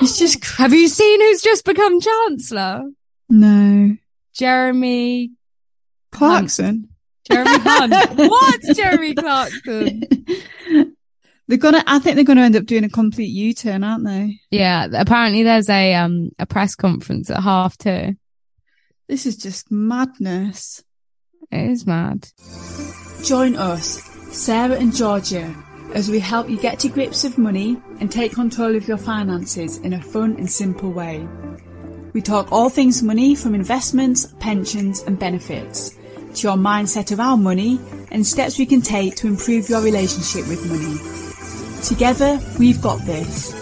It's just Have you seen who's just become chancellor? no Jeremy Clarkson. Jeremy Hunt. what? Jeremy Clarkson. they're gonna. I think they're gonna end up doing a complete U-turn, aren't they? Yeah, apparently there's a um a press conference at half two. This is just madness. It is mad. Join us, Sarah and Georgia, as we help you get to grips with money and take control of your finances in a fun and simple way. We talk all things money from investments, pensions, and benefits to your mindset around money and steps we can take to improve your relationship with money. Together, we've got this.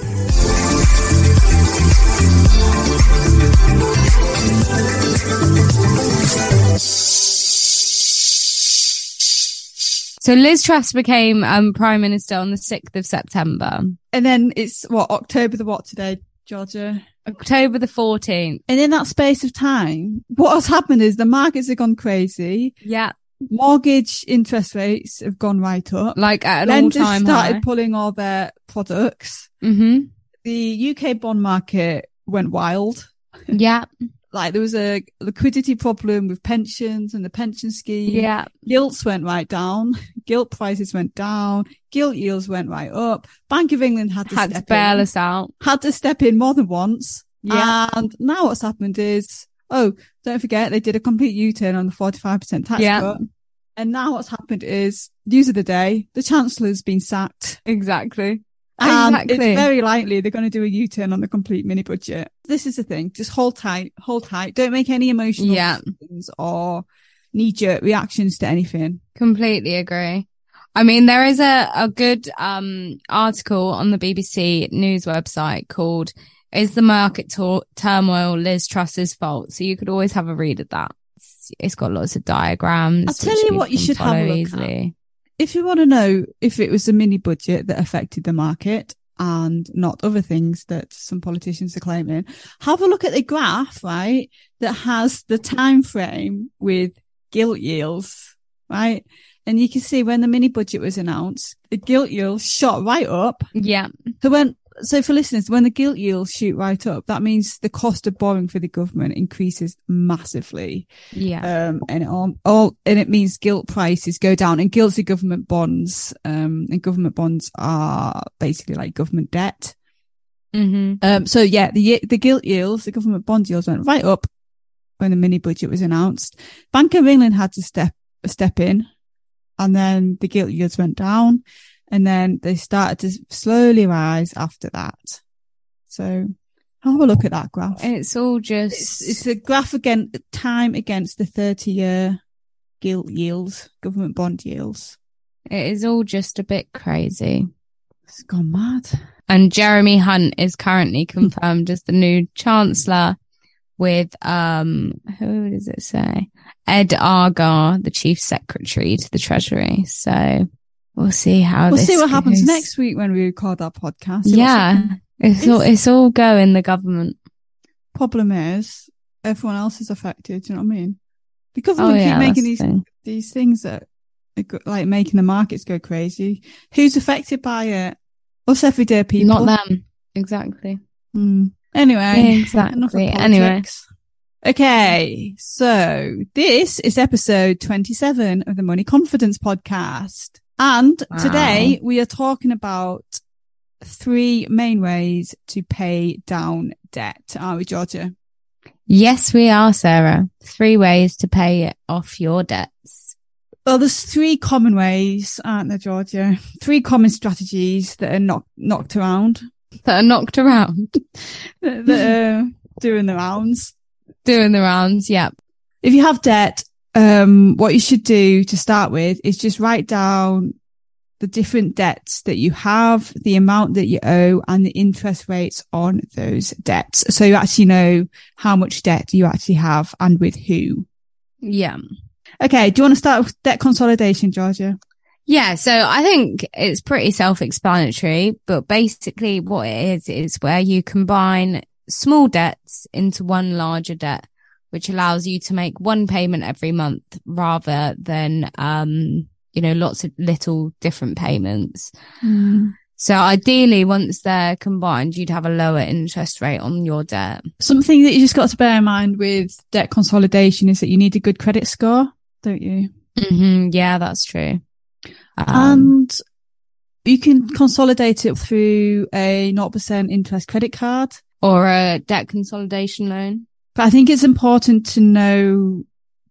So Liz Truss became um prime minister on the sixth of September, And then it's what October the what today, Georgia. October the fourteenth. And in that space of time, what has happened is the markets have gone crazy. Yeah, Mortgage interest rates have gone right up. like at an all Lenders time started high. pulling all their products. hmm The UK bond market went wild. Yeah, Like there was a liquidity problem with pensions and the pension scheme. yeah, Gilts went right down. Gilt prices went down. Gilt yields went right up. Bank of England had to had to bail in. us out. Had to step in more than once. Yeah. And now what's happened is, oh, don't forget they did a complete U-turn on the 45% tax Yeah. cut. And now what's happened is news of the day, the chancellor's been sacked. Exactly. And exactly. it's very likely they're going to do a U-turn on the complete mini budget. This is the thing. Just hold tight, hold tight. Don't make any emotional Yeah. decisions or knee jerk reactions to anything. Completely agree. I mean, there is a, a good um, article on the BBC news website called "Is the Market Turmoil Liz Truss's Fault?" So you could always have a read of that. It's, it's got lots of diagrams. I'll tell you what you should have a look at. If you want to know if it was the mini budget that affected the market and not other things that some politicians are claiming, have a look at the graph, right? That has the time frame with gilt yields, right? And you can see when the mini budget was announced, the gilt yield shot right up. Yeah, So when, so for listeners, when the gilt yields shoot right up, that means the cost of borrowing for the government increases massively. yeah, Um, and it all, all, and it means gilt prices go down and gilts are government bonds. Um, and government bonds are basically like government debt. hmm Um, so yeah, the, the gilt yields, the government bond yields went right up when the mini budget was announced. Bank of England had to step, step in and then the gilt yields went down and then they started to slowly rise after that. So have a look at that graph. It's all It's, just it's a graph again, time against the 30 year gilt yields, government bond yields. it is all just a bit crazy. It's gone mad. And Jeremy Hunt is currently confirmed as the new chancellor with, um, who does it say? Ed Argar, the chief secretary to the treasury. So we'll see how We'll see what happens next week when we record our podcast. See Yeah. happening. It's all, It's- it's all go in the government. Problem is, everyone else is affected. Do you know what I mean? The government Oh, yeah, keep making these the thing. these things that are like making the markets go crazy. Who's affected by it? Us everyday people. Not them. Exactly. Hmm. Anyway, Exactly. Anyway. Okay, so this is episode 27 of the Money Confidence podcast. And Wow. today we are talking about three main ways to pay down debt. Are we, Georgia? Yes, we are, Sarah. Three ways to pay off your debts. Well, there's three common ways, aren't there, Georgia? Three common strategies that are knock- knocked around, That are knocked around, that are doing the rounds. doing the rounds. Yep. if you have debt, um, what you should do to start with is just write down the different debts that you have, the amount that you owe and the interest rates on those debts. So you actually know how much debt you actually have and with who. Yeah. Okay. Do you want to start with debt consolidation, Georgia? Yeah, so I think it's pretty self-explanatory, but basically what it is, is where you combine small debts into one larger debt, which allows you to make one payment every month rather than, um, you know, lots of little different payments. So ideally, once they're combined, you'd have a lower interest rate on your debt. Something that you just got to bear in mind with debt consolidation is that you need a good credit score, don't you? Mm-hmm. Yeah, that's true. Um, and you can consolidate it through a 0% interest credit card. or a debt consolidation loan. But I think it's important to know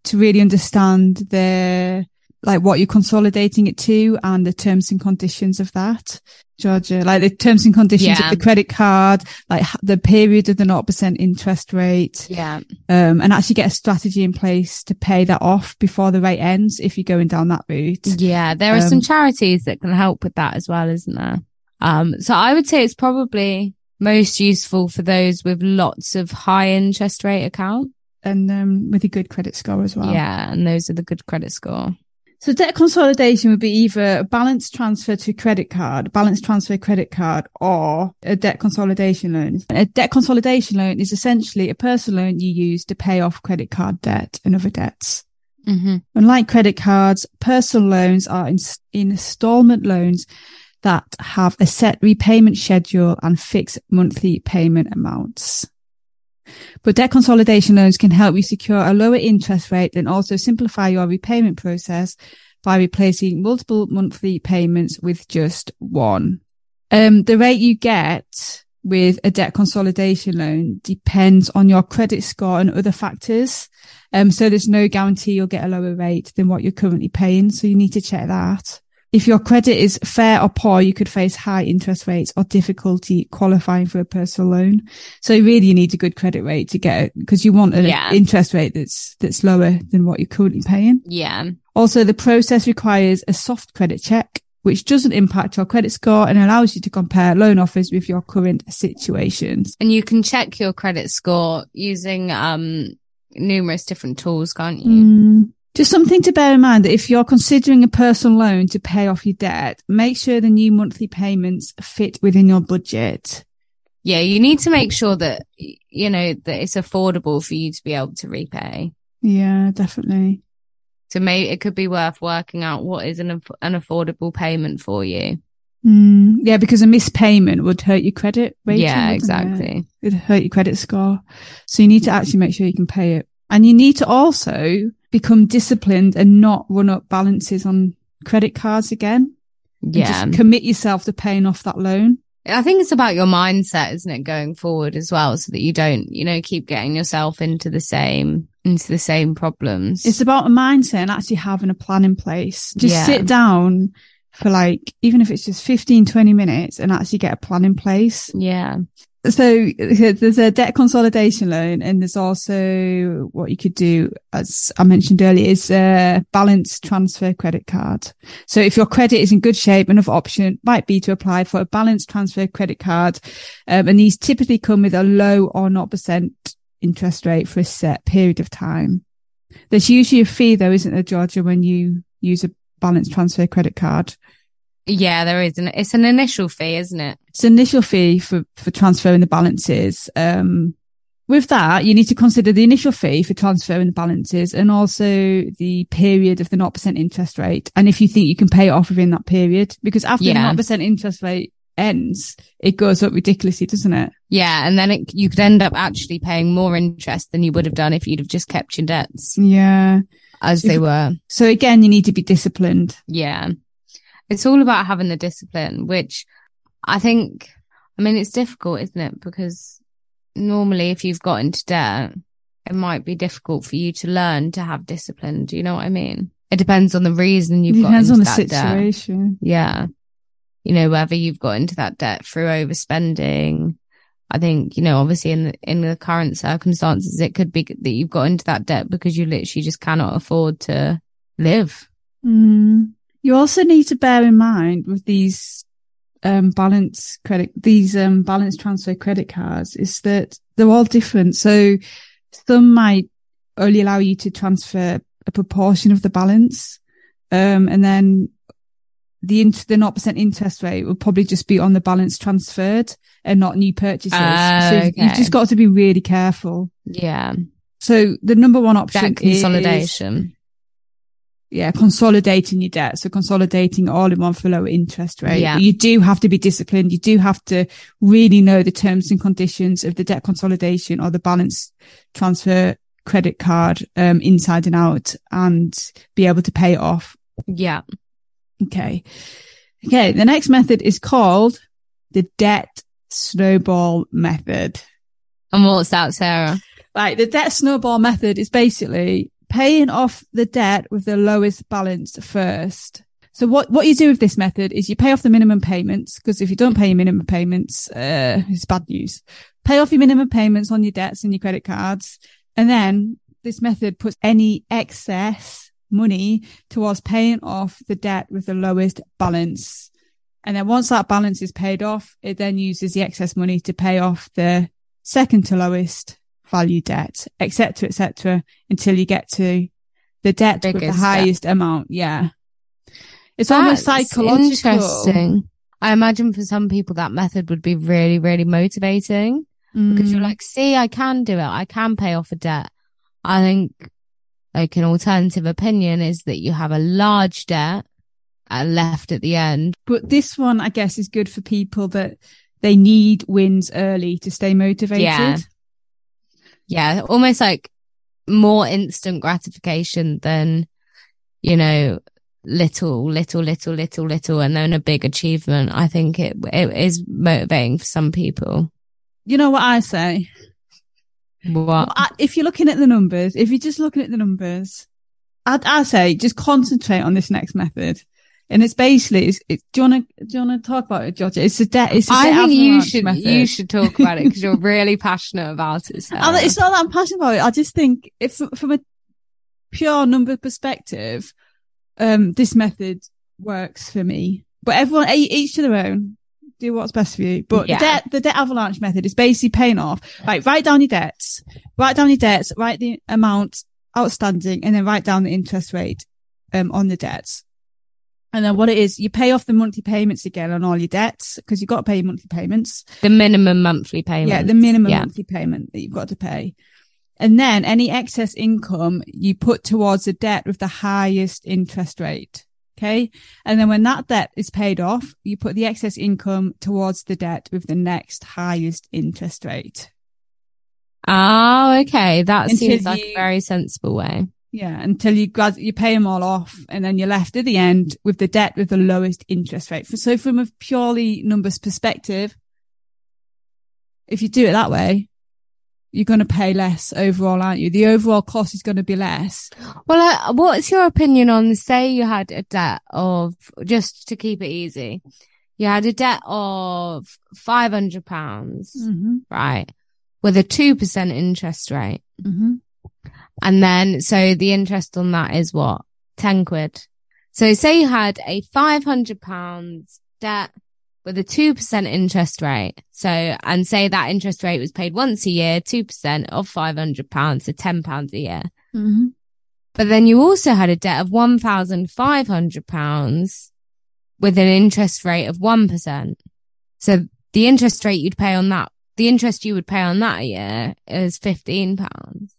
to really understand the like what you're consolidating it to and the terms and conditions of that. Georgia, like the terms and conditions Yeah. of the credit card, like the period of the 0% interest rate, Yeah. um, and actually get a strategy in place to pay that off before the rate ends if you're going down that route. Yeah. There are Um, some charities that can help with that as well, isn't there? Um, so I would say it's probably most useful for those with lots of high interest rate account. And, um, with a good credit score as well. Yeah. And those are the good credit score. So debt consolidation would be either a balance transfer to credit card, balance transfer credit card, or a debt consolidation loan. A debt consolidation loan is essentially a personal loan you use to pay off credit card debt and other debts. Mm-hmm. Unlike credit cards, personal loans are in- installment loans that have a set repayment schedule and fixed monthly payment amounts. But debt consolidation loans can help you secure a lower interest rate and also simplify your repayment process by replacing multiple monthly payments with just one. Um, the rate you get with a debt consolidation loan depends on your credit score and other factors. Um, so there's no guarantee you'll get a lower rate than what you're currently paying. So you need to check that. If your credit is fair or poor, you could face high interest rates or difficulty qualifying for a personal loan. So really you need a good credit rate to get it because you want an Yeah. interest rate that's, that's lower than what you're currently paying. Yeah. Also, the process requires a soft credit check, which doesn't impact your credit score and allows you to compare loan offers with your current situations. And you can check your credit score using, um, numerous different tools, can't you? Mm. Just something to bear in mind that if you're considering a personal loan to pay off your debt, make sure the new monthly payments fit within your budget. Yeah. You need to make sure that, you know, that it's affordable for you to be able to repay. Yeah, definitely. So maybe it could be worth working out what is an, an affordable payment for you. Mm. Yeah, because a missed payment would hurt your credit rating. yeah, exactly. It would hurt your credit score. So you need to actually make sure you can pay it. And you need to also become disciplined and not run up balances on credit cards again. Yeah. Just commit yourself to paying off that loan. I think it's about your mindset, isn't it, going forward as well, so that you don't, you know, keep getting yourself into the same, into the same problems. It's about a mindset and actually having a plan in place. Just Yeah. sit down for like, even if it's just 15, 20 minutes and actually get a plan in place. yeah. So there's a debt consolidation loan and there's also what you could do, as I mentioned earlier, is a balance transfer credit card. So if your credit is in good shape, another option might be to apply for a balance transfer credit card. Um, and these typically come with a low or 0% interest rate for a set period of time. There's usually a fee though, isn't there, Georgia, when you use a balance transfer credit card? Yeah, there is. An, it's an initial fee, isn't it? It's an initial fee for, for transferring the balances. Um, with that, you need to consider the initial fee for transferring the balances and also the period of the 0% interest rate. And if you think you can pay it off within that period, because after Yeah. the 0% interest rate ends, it goes up ridiculously, doesn't it? Yeah. And then it, you could end up actually paying more interest than you would have done if you'd have just kept your debts Yeah. as If- they were. So again, you need to be disciplined. Yeah. It's all about having the discipline, which I think, I mean, it's difficult, isn't it? Because normally if you've got into debt, it might be difficult for you to learn to have discipline. Do you know what I mean? It depends on the reason you've it got depends into on the that debt. situation. Yeah. You know, whether you've got into that debt through overspending. I think, you know, obviously in the, in the current circumstances, it could be that you've got into that debt because you literally just cannot afford to live. Mm. You also need to bear in mind with these um, balance credit, these um, balance transfer credit cards is that they're all different. So some might only allow you to transfer a proportion of the balance. Um, and then the int- the 0% interest rate will probably just be on the balance transferred and not new purchases. Ah, so you've just got to be really careful. Yeah. So the number one option Debt consolidation. is yeah, consolidating your debt. So consolidating all in one for lower interest rate. Yeah. You do have to be disciplined. You do have to really know the terms and conditions of the debt consolidation or the balance transfer credit card, um, inside and out and be able to pay it off. Yeah. Okay. Okay. The next method is called the debt snowball method. And what's that, Sarah? Right. The debt snowball method is basically paying off the debt with the lowest balance first. So what, what you do with this method is you pay off the minimum payments because if you don't pay your minimum payments, uh, it's bad news. Pay off your minimum payments on your debts and your credit cards. And then this method puts any excess money towards paying off the debt with the lowest balance. And then once that balance is paid off, it then uses the excess money to pay off the second to lowest value debt, etc., etc., until you get to the debt with the Biggest debt. highest amount. Yeah. It's almost That's psychological. Interesting. I imagine for some people that method would be really, really motivating because you're Mm. like, see, I can do it. I can pay off a debt. I think like an alternative opinion is that you have a large debt left at the end. But this one, I guess, is good for people that they need wins early to stay motivated. Yeah. Yeah. Almost like more instant gratification than, you know, little, little, little, little, little, and then a big achievement. I think it, it is motivating for some people. You know what I say? What? If you're looking at the numbers, if you're just looking at the numbers, I'd, I say just concentrate on this next method. And it's basically, it's, it, do you want to, do you want to talk about it, Georgia? It's a debt, it's a I think you should method. you should talk about it because you're really passionate about it. Sarah. It's not that I'm passionate about it. I just think if from a pure number perspective, um, this method works for me. But everyone, each to their own. Do what's best for you. But Yeah. the debt, the debt avalanche method is basically paying off. Right, write down your debts, write down your debts, write the amount outstanding, and then write down the interest rate um, on the debts. And then what it is, you pay off the monthly payments again on all your debts because you've got to pay your monthly payments. the minimum monthly payment. Yeah, the minimum Yeah. monthly payment that you've got to pay. And then any excess income you put towards the debt with the highest interest rate. Okay. And then when that debt is paid off, you put the excess income towards the debt with the next highest interest rate. Oh, okay. That Until seems like you- a very sensible way. Yeah. Until you grad, you pay them all off and then you're left at the end with the debt with the lowest interest rate. So from a purely numbers perspective, if you do it that way, you're going to pay less overall, aren't you? The overall cost is going to be less. Well, uh, what's your opinion on say you had a debt of just to keep it easy, you had a debt of five hundred pounds, Mm-hmm. right, with a two percent interest rate, Mm-hmm. And then so the interest on that is what ten quid. So say you had a five hundred pounds debt with a 2% interest rate. So, and say that interest rate was paid once a year, 2% of 500 pounds, so 10 pounds a year. Mm-hmm. But then you also had a debt of £1,500 with an interest rate of 1%. So the interest rate you'd pay on that, the interest you would pay on that a year is £15.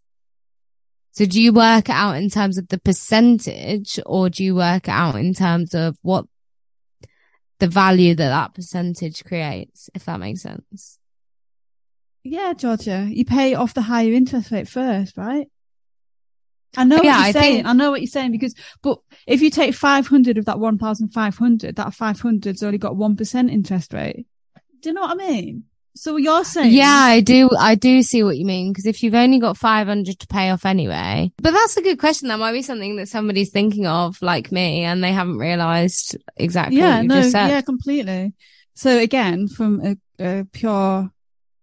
So do you work out in terms of the percentage or do you work out in terms of what the value that that percentage creates, if that makes sense? Yeah, Georgia, you pay off the higher interest rate first, right? I know oh, Yeah, what you're saying. think- I know what you're saying because, but if you take 500 of that 1,500, that 500's only got 1% interest rate. Do you know what I mean? So you're saying, Yeah, I do. I do see what you mean. Because if you've only got 500 to pay off anyway, but that's a good question. That might be something that somebody's thinking of, like me, and they haven't realized exactly yeah, no, just said. yeah, completely. So again, from a, a pure,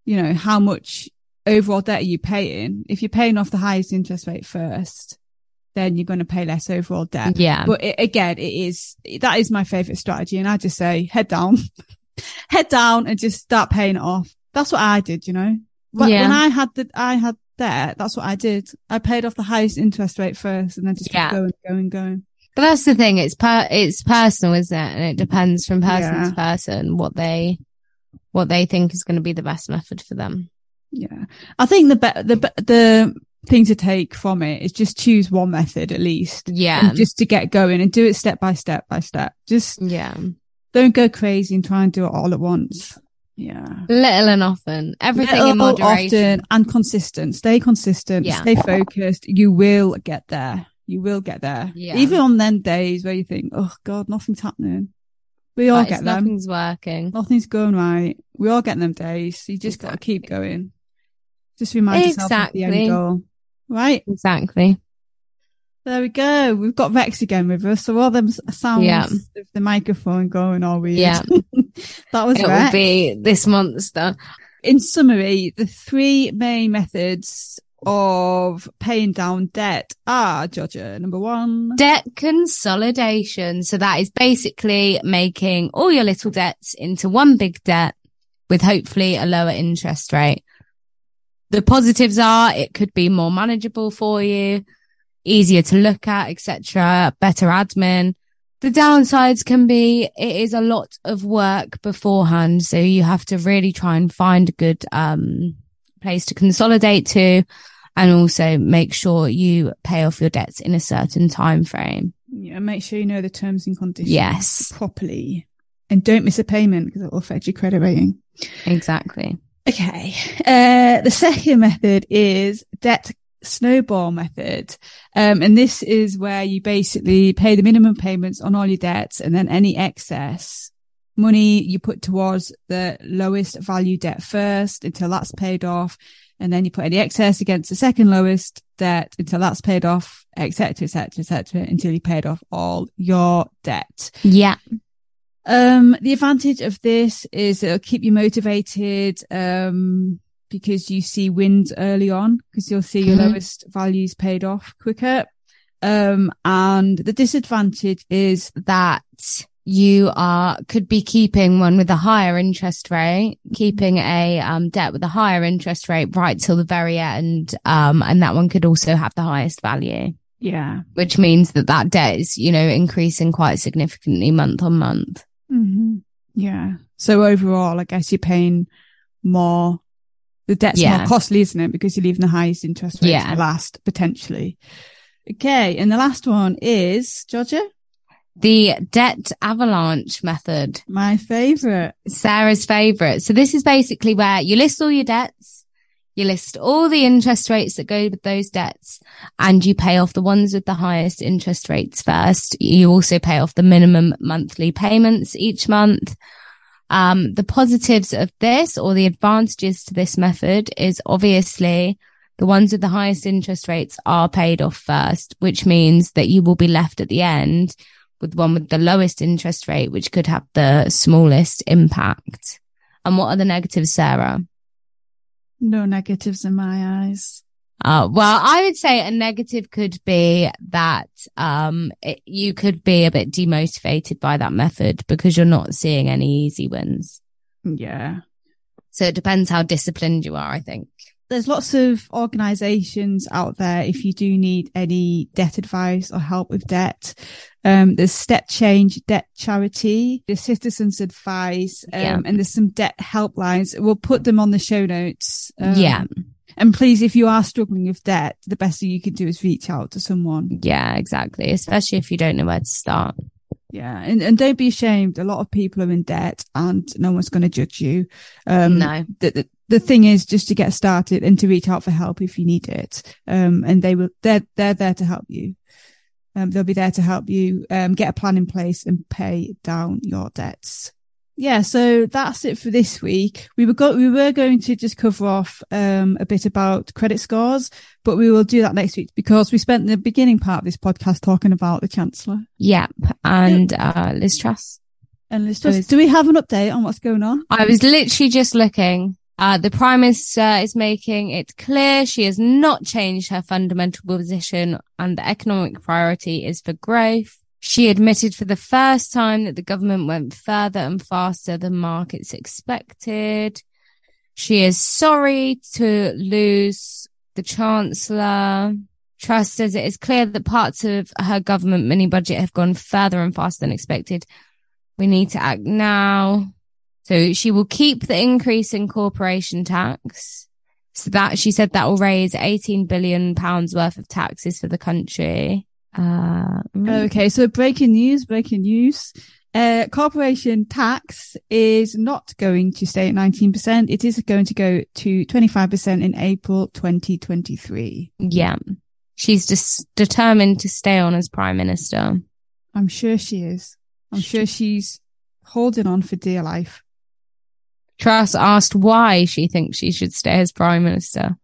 you know, how much overall debt are you paying? If you're paying off the highest interest rate first, then you're going to pay less overall debt. Yeah. But it, again, it is, that is my favorite strategy. And I just say head down, head down and just start paying it off. That's what I did, you know, when, Yeah. when I had the, I had debt, that's what I did. I paid off the highest interest rate first and then just Yeah. kept going, going, going. But that's the thing. It's per, it's personal, isn't it? And it depends from person Yeah. to person what they, what they think is going to be the best method for them. Yeah. I think the, be- the, be- the thing to take from it is just choose one method at least. Yeah. Just to get going and do it step by step by step. Just yeah. Don't go crazy and try and do it all at once. Yeah. Little and often. Everything in moderation. often and consistent. Stay consistent. Yeah. Stay focused. You will get there. You will get there. Yeah. Even on then days where you think, oh God, nothing's happening. We all But get them. Nothing's working. Nothing's going right. We all get them days. You just got to keep going. Just remind yourself of the end goal. Right. Exactly. There we go. We've got Rex again with us. So all them sounds Yeah. of the microphone going all weird. Yeah. that was It will be this monster. In summary, the three main methods of paying down debt are, Georgia, number one. Debt consolidation. So that is basically making all your little debts into one big debt with hopefully a lower interest rate. The positives are it could be more manageable for you, easier to look at, etc., better admin. The downsides can be it is a lot of work beforehand. So you have to really try and find a good, um, place to consolidate to and also make sure you pay off your debts in a certain time frame. Yeah, make sure you know the terms and conditions Yes. properly. And don't miss a payment because it will affect your credit rating. Exactly. Okay. Uh, the second method is debt snowball method. Um, and this is where you basically pay the minimum payments on all your debts and then any excess money you put towards the lowest value debt first until that's paid off. And then you put any excess against the second lowest debt until that's paid off, et cetera, et cetera, et cetera, until you paid off all your debt. Yeah. Um, the advantage of this is it'll keep you motivated, um, because you see wins early on because you'll see your Mhm. lowest values paid off quicker. Um, and the disadvantage is That you are, could be keeping one with a higher interest rate, keeping a, um, debt with a higher interest rate right till the very end. Um, and that one could also have the highest value, yeah. which means that that debt is, you know, increasing quite significantly month on month. hmm Yeah. So overall, I guess you're paying more. The debt's Yeah. more costly, isn't it? Because you're leaving the highest interest rate Yeah. last potentially. Okay. And the last one is Georgia, The debt avalanche method. my favorite. Sarah's favorite. So this is basically where you list all your debts, you list all the interest rates that go with those debts, and you pay off the ones with the highest interest rates first. You also pay off the minimum monthly payments each month. Um, the positives of this or the advantages to this method is obviously the ones with the highest interest rates are paid off first, which means that you will be left at the end with one with the lowest interest rate, which could have the smallest impact. And what are the negatives, Sarah? No negatives in my eyes. Uh, well, I would say a negative could be that, um, it, you could be a bit demotivated by that method because you're not seeing any easy wins. Yeah. So it depends how disciplined you are, I think. There's lots of organizations out there if you do need any debt advice or help with debt. Um, there's Step Change Debt Charity, the Citizens Advice, um, Yeah. and there's some debt helplines. We'll put them on the show notes. Um, Yeah. And please, if you are struggling with debt, the best thing you can do is reach out to someone. Yeah, exactly. Especially if you don't know where to start. Yeah. And, and don't be ashamed. A lot of people are in debt and no one's going to judge you. Um, no. the, the, the thing is just to get started and to reach out for help if you need it. Um, and they will, they're, they're there to help you. Um, they'll be there to help you, um, get a plan in place and pay down your debts. Yeah. So that's it for this week. We were go, we were going to just cover off, um, a bit about credit scores, but we will do that next week because we spent the beginning part of this podcast talking about the chancellor. Yep. And, uh, Liz Truss. And let's just, do we have an update on what's going on? I was literally just looking. Uh, the Prime Minister is making it clear she has not changed her fundamental position and the economic priority is for growth. She admitted for the first time that the government went further and faster than markets expected. She is sorry to lose the Chancellor. Truss says it is clear that parts of her government mini budget have gone further and faster than expected. We need to act now. So she will keep the increase in corporation tax. So that she said that will raise 18 billion pounds worth of taxes for the country. Uh, Okay, so breaking news, breaking news. Uh, corporation tax is not going to stay at 19%. It is going to go to 25% in April 2023. yeah. She's just determined to stay on as prime minister. I'm sure she is. I'm sure she's holding on for dear life. Truss asked why she thinks she should stay as prime minister.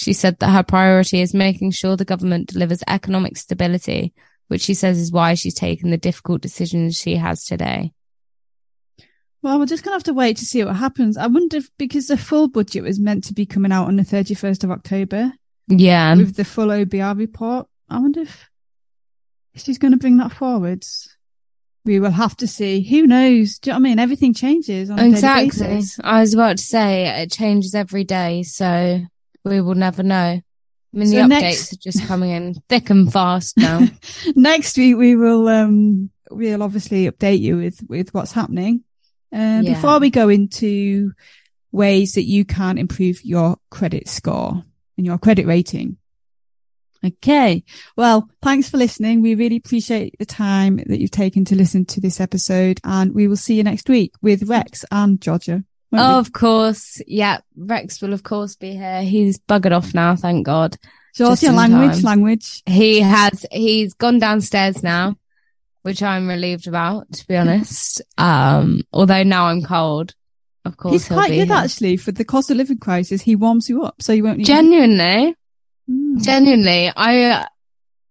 She said that her priority is making sure the government delivers economic stability, which she says is why she's taken the difficult decisions she has today. Well, we're just going to have to wait to see what happens. I wonder if, because the full budget was meant to be coming out on the 31st of October Yeah. with the full OBR report. I wonder if she's going to bring that forwards. We will have to see. Who knows? Do you know what I mean? Everything changes on a daily Exactly. I was about to say it changes every day, so we will never know. I mean, So the updates next- are just coming in thick and fast now. Next week we will um we'll obviously update you with with what's happening. Uh, Yeah. Before we go into ways that you can improve your credit score and your credit rating. Okay. Well, thanks for listening. We really appreciate the time that you've taken to listen to this episode and we will see you next week with Rex and Georgia. Of course. Yeah. Rex will, of course, be here. He's buggered off now, thank God. Georgia, in language, time. language. He has, he's gone downstairs now, which I'm relieved about, to be honest. Um, although now I'm cold. Of course, He's quite good here. actually for the cost of living crisis. He warms you up so you won't need Genuinely, Mm. genuinely, I, uh,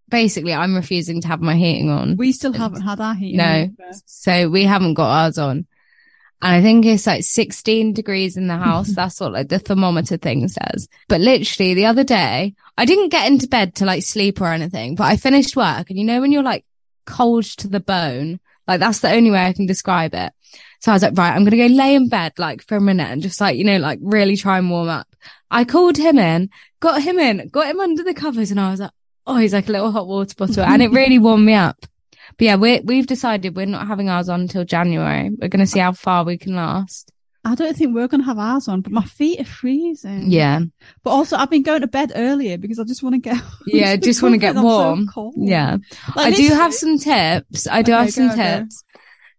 basically, I'm refusing to have my heating on. We still haven't had our heating. No. on. So we haven't got ours on. And I think it's like 16 degrees in the house. That's what like the thermometer thing says. But literally the other day, I didn't get into bed to like sleep or anything, but I finished work and you know, when you're like cold to the bone, like that's the only way I can describe it. So I was like, right, I'm going to go lay in bed like for a minute and just like, you know, like really try and warm up. I called him in, got him in, got him under the covers and I was like, oh, he's like a little hot water bottle and it really warmed me up. But yeah, we we've decided we're not having ours on until January. We're going to see how far we can last. I don't think we're going to have ours on, but my feet are freezing. Yeah. But also, I've been going to bed earlier because I just want to get. Yeah, just wanna get I'm so warm. Yeah. Like, I do have some tips. I do Okay, have some go, go. tips.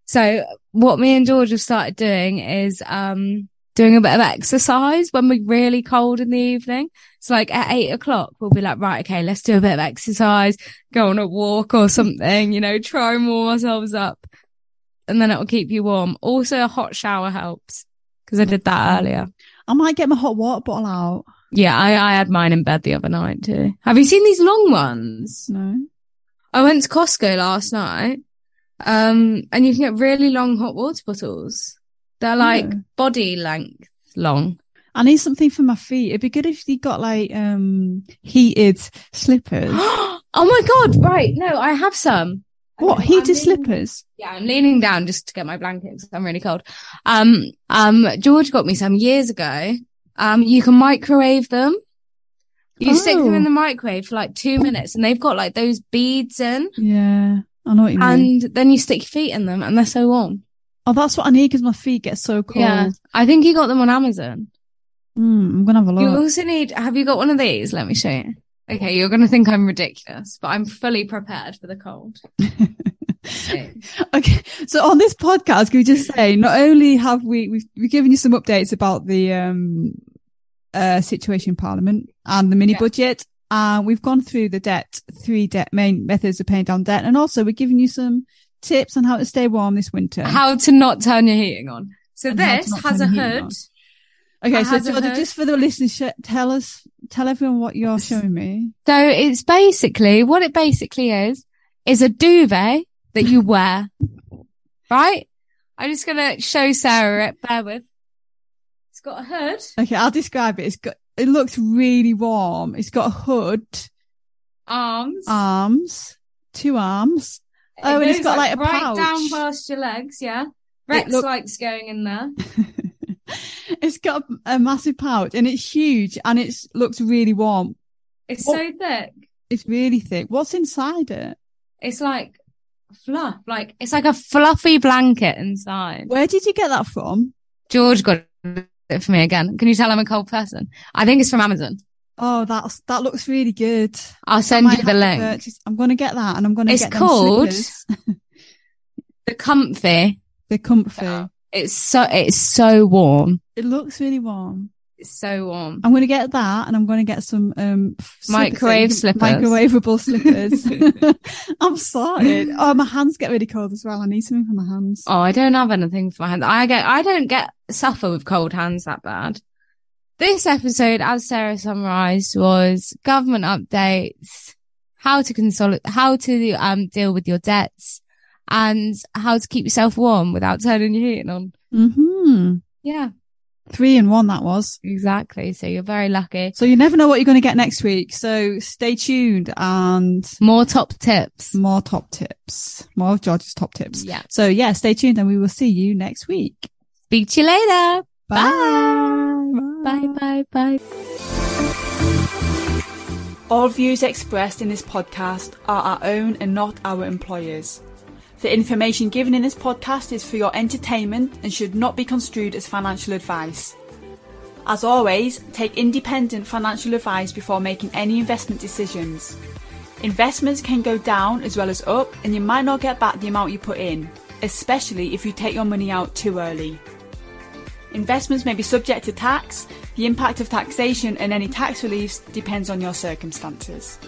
So what me and George have started doing is, um, doing a bit of exercise when we're really cold in the evening. It's like at eight o'clock, we'll be like, right, okay, let's do a bit of exercise, go on a walk or something, you know, try and warm ourselves up. And then it'll keep you warm. Also a hot shower helps because I did that earlier. I might get my hot water bottle out. Yeah, I, I had mine in bed the other night too. Have you seen these long ones? No. I went to Costco last night. Um, and you can get really long hot water bottles. They're like Yeah. body length long. I need something for my feet. It'd be good if you got like um heated slippers. oh my God. Right. No, I have some. what I'm heated leaning- slippers? Yeah, I'm leaning down just to get my blanket because I'm really cold. Um, um, George got me some years ago. Um, you can microwave them. You stick them Oh. in the microwave for like two minutes and they've got like those beads in Yeah, I know what you mean. and then you stick your feet in them and they're so warm. Oh, that's what I need because my feet get so cold. Yeah. I think you got them on Amazon. Mm, I'm gonna have a look. You also need, have you got one of these? Let me show you. Okay, you're to think I'm ridiculous, but I'm fully prepared for the cold. Okay. Okay, so on this podcast, can we just say not only have we we've, we've given you some updates about the um uh situation in Parliament and the mini Yeah. budget, uh, we've gone through the debt three debt main methods of paying down debt, and also we're giving you some tips on how to stay warm this winter. How to not turn your heating on. So And this has a turn the heating hood. on. okay, so has a Georgia, hood. just for the listeners, tell us, tell everyone what you're showing me. So it's basically, what it basically is, is a duvet that you wear. right? I'm just going to show Sarah it. Bear with. It's got a hood. Okay, I'll describe it. It's got it looks really warm. It's got a hood, Arms. arms, two arms. It oh, and it's goes, got, like, a right pouch. down past your legs. Yeah. Rex look- likes going in there. it's got a, a massive pouch and it's huge and it looks really warm. It's What- so thick. It's really thick. What's inside it? It's like fluff. Like it's like a fluffy blanket inside. Where did you get that from? George got it it for me again. Can you tell I'm a cold person? I think it's from Amazon. Oh, that's that looks really good. I'll send you the link. purchase- I'm going to get that, and I'm going to It's called- The comfy. They're comfy. It's so it's so warm. It looks really warm. It's so warm. I'm going to get that, and I'm going to get some um Microwave slippers. microwavable slippers. I'm sorry. Oh, my hands get really cold as well. I need something for my hands. Oh, I don't have anything for my hands. I get I don't get suffer with cold hands that bad. This episode, as Sarah summarised, was government updates, how to consolidate, how to um deal with your debts, and how to keep yourself warm without turning your heating on. hmm Yeah, Three in one that was. exactly. So you're very lucky. So you never know what you're going to get next week. So stay tuned and More top tips. more top tips, more of George's top tips. Yeah. So yeah, stay tuned and we will see you next week. Speak to you later. Bye. Bye bye bye. Bye. All views expressed in this podcast are our own and not our employers. The information given in this podcast is for your entertainment and should not be construed as financial advice. As always, take independent financial advice before making any investment decisions. Investments can go down as well as up, and you might not get back the amount you put in, especially if you take your money out too early. Investments may be subject to tax. The impact of taxation and any tax reliefs depends on your circumstances.